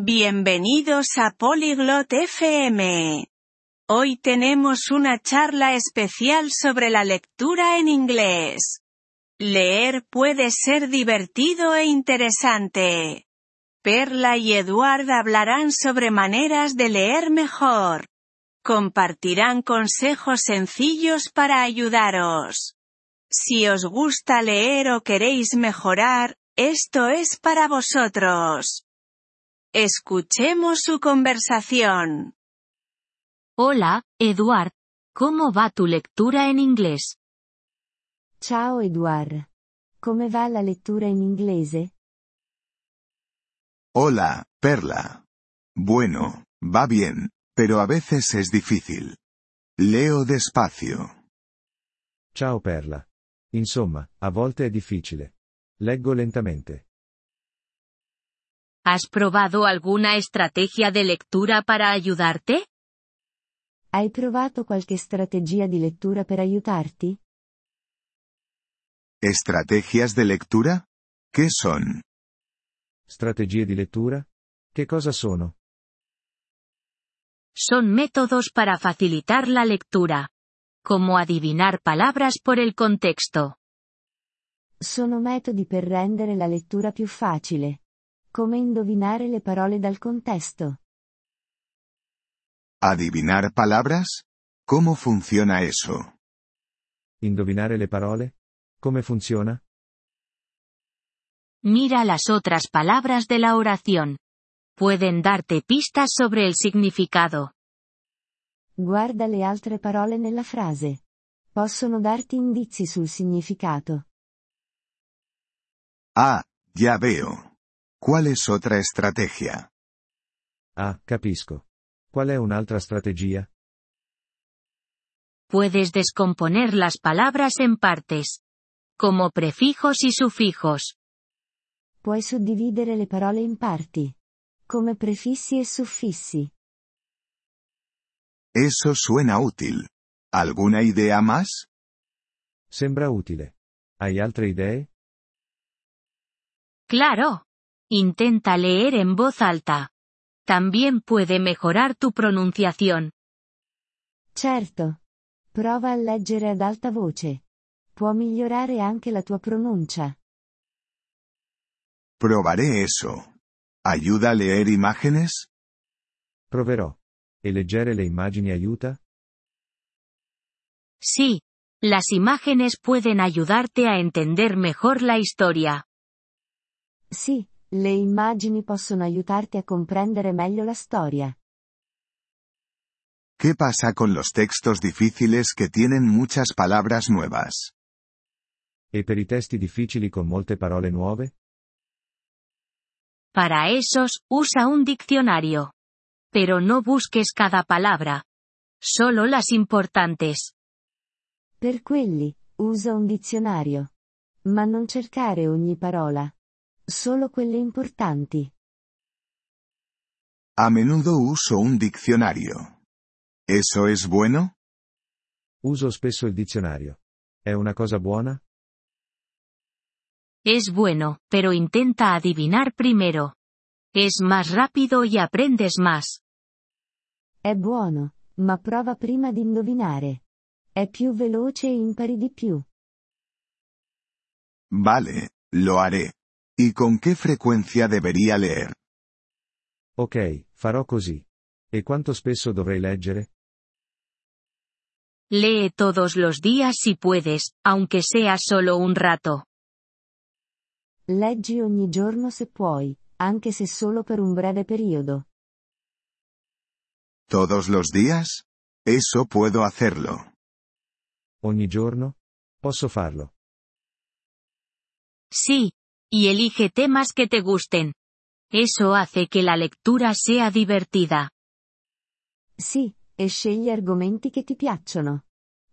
Bienvenidos a Polyglot FM. Hoy tenemos una charla especial sobre la lectura en inglés. Leer puede ser divertido e interesante. Perla y Eduard hablarán sobre maneras de leer mejor. Compartirán consejos sencillos para ayudaros. Si os gusta leer o queréis mejorar, esto es para vosotros. Escuchemos su conversación. Hola, Eduard. ¿Cómo va tu lectura en inglés? Ciao Eduard. Come va la lettura in inglese? Hola, Perla. Bueno, va bien, pero a veces es difícil. Leo despacio. Ciao Perla. Insomma, a volte è difficile. Leggo lentamente. ¿Has probado alguna estrategia de lectura para ayudarte? Hai provato qualche strategia di lettura per aiutarti? ¿Estrategias de lectura? ¿Qué son? Strategie di lettura? Che cosa sono? Son métodos para facilitar la lectura. Como adivinar palabras por el contexto. Sono metodi per rendere la lettura più facile. Come indovinare le parole dal contesto. ¿Adivinar palabras? ¿Cómo funciona eso? Indovinare le parole? Come funziona? Mira las otras palabras de la oración. Pueden darte pistas sobre el significado. Guarda le altre parole nella frase. Possono darti indizi sul significato. Ah, ya veo. ¿Cuál es otra estrategia? Ah, capisco. Qual è un'altra strategia? Puedes descomponer las palabras en partes. Como prefijos y sufijos. Puoi suddividere le parole in parti. Come prefissi e suffissi. Eso suena útil. ¿Alguna idea más? Sembra utile. Hai altre idee? Claro. Intenta leer en voz alta. También puede mejorar tu pronunciación. Certo. Prova a leggere ad alta voce. Può migliorare anche la tua pronuncia. Probaré eso. ¿Ayuda a leer imágenes? Proverò. E leggere le immagini aiuta? Sí. Las imágenes pueden ayudarte a entender mejor la historia. Sì, le immagini possono aiutarti a comprendere meglio la storia. ¿Qué pasa con los textos difíciles que tienen muchas palabras nuevas? E per i testi difficili con molte parole nuove? Para esos, usa un diccionario. Pero no busques cada palabra. Solo las importantes. Per quelli, usa un dizionario. Ma non cercare ogni parola. Solo quelle importanti. A menudo uso un diccionario. ¿Eso es bueno? Uso spesso il dizionario. È una cosa buona? Es bueno, pero intenta adivinar primero. Es más rápido y aprendes más. È buono, ma prova prima di indovinare. È più veloce e impari di più. Vale, lo haré. ¿Y con qué frecuencia debería leer? Ok, farò così. E quanto spesso dovrei leggere? Lee todos los días si puedes, aunque sea solo un rato. Leggi ogni giorno se puoi, anche se solo per un breve periodo. ¿Todos los días? Eso puedo hacerlo. Ogni giorno? Posso farlo. Sí. Y elige temas que te gusten. Eso hace que la lectura sea divertida. Sì, e scegli argomenti che ti piacciono.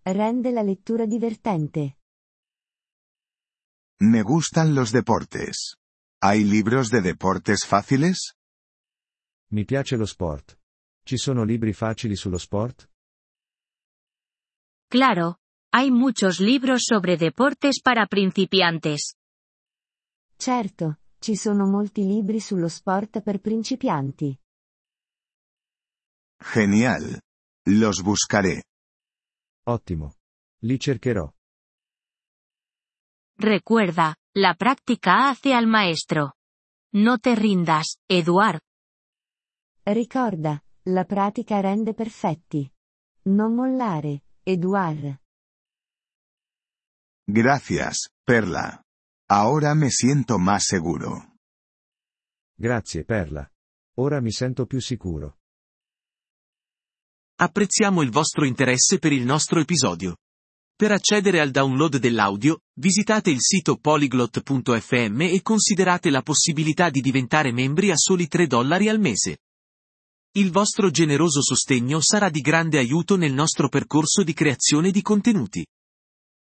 Rende la lettura divertente. Me gustan los deportes. ¿Hay libros de deportes fáciles? Mi piace lo sport. Ci sono libri facili sullo sport? Claro. Hay muchos libros sobre deportes para principiantes. Certo, Ci sono molti libri sullo sport per principianti. Genial. Los buscaré. Ottimo. Li cercherò. Recuerda, la práctica hace al maestro. No te rindas, Eduard. Ricorda, la pratica rende perfetti. Non mollare, Eduard. Gracias, Perla. Ahora me siento más seguro. Grazie, Perla. Ora mi sento più sicuro. Apprezziamo il vostro interesse per il nostro episodio. Per accedere al download dell'audio, visitate il sito polyglot.fm e considerate la possibilità di diventare membri a soli 3 dollari al mese. Il vostro generoso sostegno sarà di grande aiuto nel nostro percorso di creazione di contenuti.